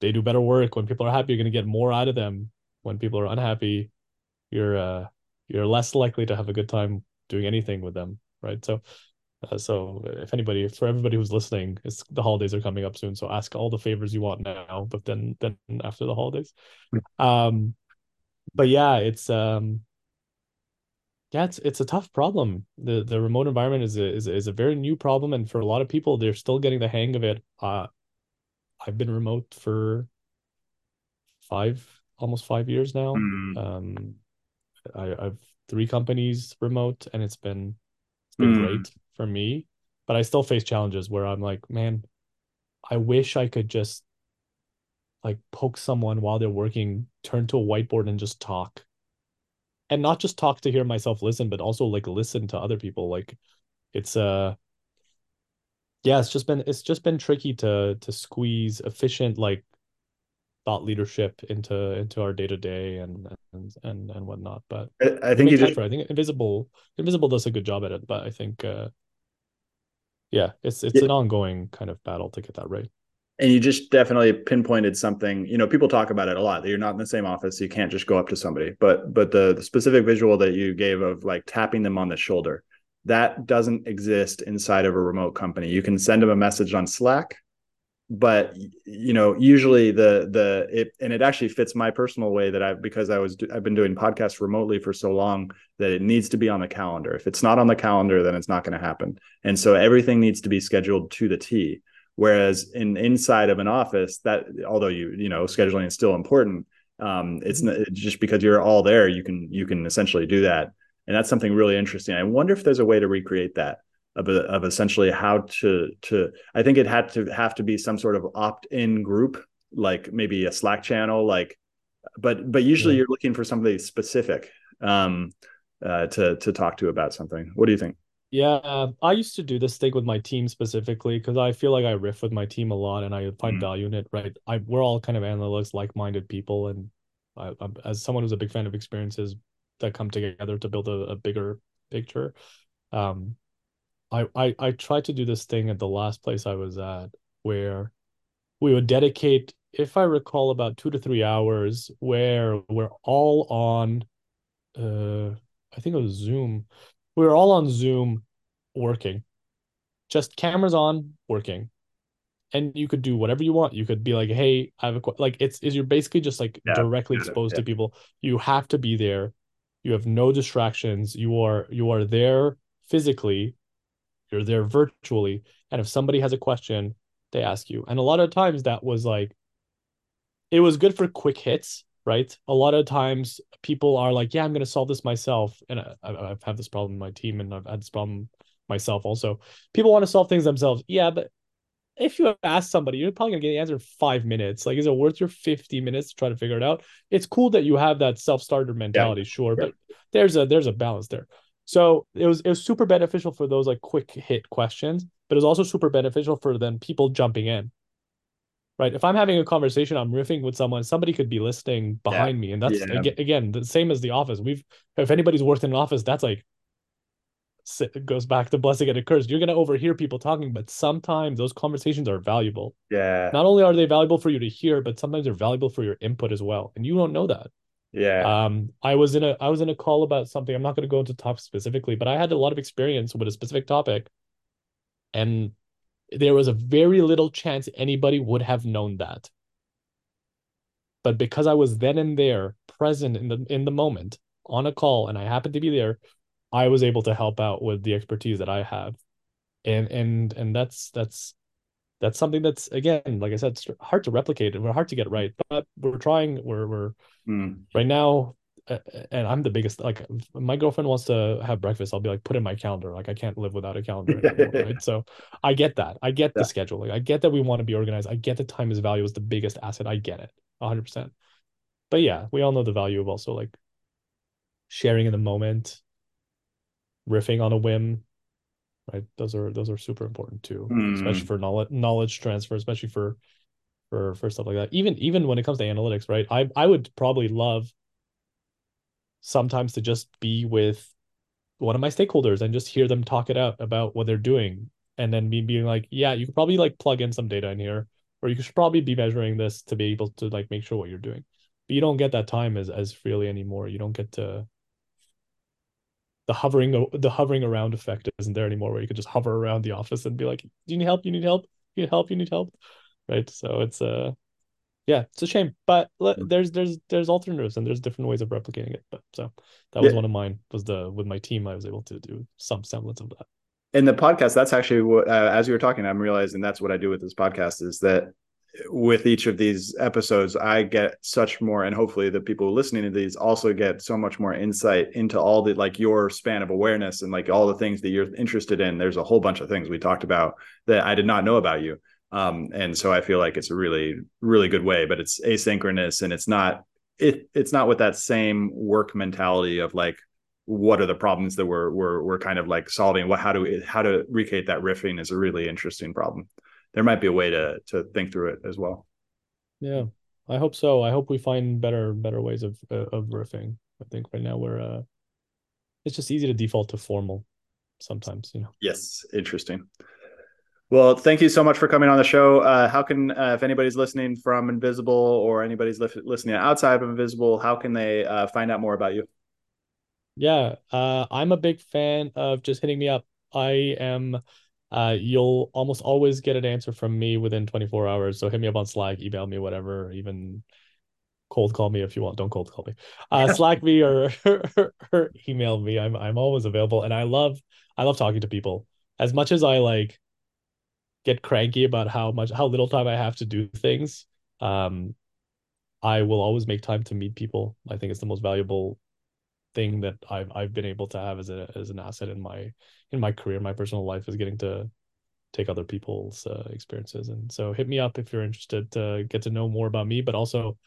they do better work. When people are happy, you're going to get more out of them. When people are unhappy, you're, uh, you're less likely to have a good time doing anything with them. Right. So, uh, so if anybody, for everybody who's listening, it's the holidays are coming up soon. So ask all the favors you want now, but then, then after the holidays, um, but yeah, it's, um, yeah, it's it's a tough problem. The the remote environment is a, is is a very new problem, and for a lot of people, they're still getting the hang of it. Uh, I've been remote for five, almost five years now. Mm. Um, I, I've three companies remote, and it's been it's been mm. great for me. But I still face challenges where I'm like, man, I wish I could just like poke someone while they're working, turn to a whiteboard, and just talk and not just talk to hear myself listen but also like listen to other people like it's uh yeah it's just been it's just been tricky to to squeeze efficient like thought leadership into into our day to day and and and and whatnot. But I, I think you just... I think Invisible Invisible does a good job at it, but I think uh yeah, it's it's yeah. an ongoing kind of battle to get that right and you just definitely pinpointed something you know people talk about it a lot that you're not in the same office so you can't just go up to somebody. But but the, the specific visual that you gave of like tapping them on the shoulder that doesn't exist inside of a remote company. You can send them a message on slack but you know usually the the it and it actually fits my personal way that i because i was i've been doing podcasts remotely for so long that it needs to be on the calendar. If it's not on the calendar then it's not going to happen. And so everything needs to be scheduled to the t Whereas in inside of an office, that although you you know scheduling is still important, um, it's mm-hmm. just because you're all there, you can you can essentially do that, and that's something really interesting. I wonder if there's a way to recreate that of a, of essentially how to to. I think it had to have to be some sort of opt in group, like maybe a Slack channel, like, but but usually yeah. you're looking for somebody specific um, uh, to to talk to about something. What do you think? Yeah, I used to do this thing with my team specifically because I feel like I riff with my team a lot and I find Mm. value in it, right? I we're all kind of analytics, like-minded people, and I, I'm, as someone who's a big fan of experiences that come together to build a, a bigger picture, um, I, I I tried to do this thing at the last place I was at where we would dedicate, if I recall, about two to three hours where we're all on uh I think it was Zoom. We were all on Zoom working. Just cameras on, working. And you could do whatever you want. You could be like, "Hey, I have a qu-. like it's is you're basically just like Yeah, directly exposed yeah. to people. You have to be there. You have no distractions. You are you are there physically. You're there virtually. And if somebody has a question, they ask you. And a lot of times that was like it was good for quick hits, right? A lot of times people are like, yeah, I'm going to solve this myself. And I, I've had this problem in my team and I've had this problem myself also. People want to solve things themselves. Yeah, but if you ask somebody, you're probably going to get the answer in five minutes. Like, is it worth your 50 minutes to try to figure it out? It's cool that you have that self-starter mentality, sure, Yeah. but there's a there's a balance there. So it was it was super beneficial for those like quick hit questions, but it was also super beneficial for then people jumping in right? If I'm having a conversation, I'm riffing with someone, somebody could be listening behind me. And that's Yeah. aga- again the same as the office. We've if anybody's worked in an office, that's like it goes back to blessing and a curse. You're gonna overhear people talking, but sometimes those conversations are valuable. Yeah. Not only are they valuable for you to hear, but sometimes they're valuable for your input as well. And you don't know that. Yeah. Um, I was in a I was in a call about something. I'm not going to go into top specifically, but I had a lot of experience with a specific topic, and there was a very little chance anybody would have known that. But because I was then and there, present in the in the moment, on a call, and I happened to be there, I was able to help out with the expertise that I have, and and and that's that's that's something that's again, like I said, hard to replicate and hard to get right. But we're trying. We're we're Mm. right now and i'm the biggest like my girlfriend wants to have breakfast i'll be like put in my calendar like i can't live without a calendar anymore right? So i get that i get Yeah. the Like i get that we want to be organized i get that time is value is the biggest asset i get it 100% but yeah we all know the value of also like sharing in the moment riffing on a whim right? Those are those are super important too especially Mm. for knowledge knowledge transfer especially for for for stuff like that. Even even when it comes to analytics right? I i would probably love sometimes to just be with one of my stakeholders and just hear them talk it out about what they're doing. And then me being like yeah you could probably like plug in some data in here or you should probably be measuring this to be able to like make sure what you're doing. But you don't get that time as as freely anymore. You don't get to the hovering the hovering around effect isn't there anymore where you could just hover around the office and be like do you need help you need help you need help you need help right? So it's uh yeah it's a shame but Mm. there's there's there's alternatives and there's different ways of replicating it but so that was Yeah. one of mine was the with my team i was able to do some semblance of that in the podcast that's actually what uh, as you were talking i'm realizing that's what i do with this podcast is that with each of these episodes i get such more and hopefully the people listening to these also get so much more insight into all the like your span of awareness and like all the things that you're interested in there's a whole bunch of things we talked about that i did not know about you um, and so i feel like it's a really really good way but it's asynchronous and it's not it it's not with that same work mentality of like what are the problems that we're we're we're kind of like solving? What how do we how to recreate that riffing is a really interesting problem. There might be a way to to think through it as well. Yeah i hope so. I hope we find better better ways of uh, of riffing. I think right now we're uh it's just easy to default to formal sometimes you know? Yes interesting well thank you so much for coming on the show uh, how can uh, if anybody's listening from invisible or anybody's li- listening outside of invisible how can they uh, find out more about you Yeah, uh, I'm a big fan of just hitting me up. I am, uh, you'll almost always get an answer from me within 24 hours. So hit me up on Slack, email me, whatever, even cold call me if you want. Don't cold call me. Uh, Slack me or, or, or email me. I'm I'm always available, and I love I love talking to people. As much as I like get cranky about how much how little time I have to do things, um, I will always make time to meet people. I think it's the most valuable thing that I've I've been able to have as a as an asset in my in my career, my personal life is getting to take other people's uh, experiences. And so hit me up if you're interested to get to know more about me, but also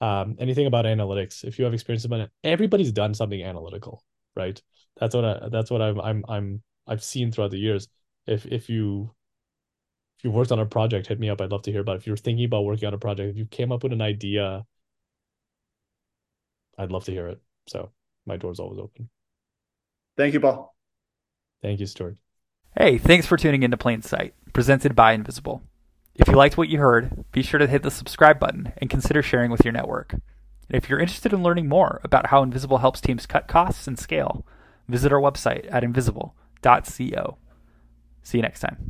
um, anything about analytics. If you have experience about it, everybody's done something analytical, right? That's what I that's what I'm I'm I'm I've seen throughout the years. If if you if you worked on a project, hit me up. I'd love to hear about it. If you're thinking about working on a project, if you came up with an idea, I'd love to hear it. So my door's always open. Thank you, Paul. Thank you, Stewart. Hey, thanks for tuning into Plain Sight, presented by Invisible. If you liked what you heard, be sure to hit the subscribe button and consider sharing with your network. And if you're interested in learning more about how Invisible helps teams cut costs and scale, visit our website at invisible.co. See you next time.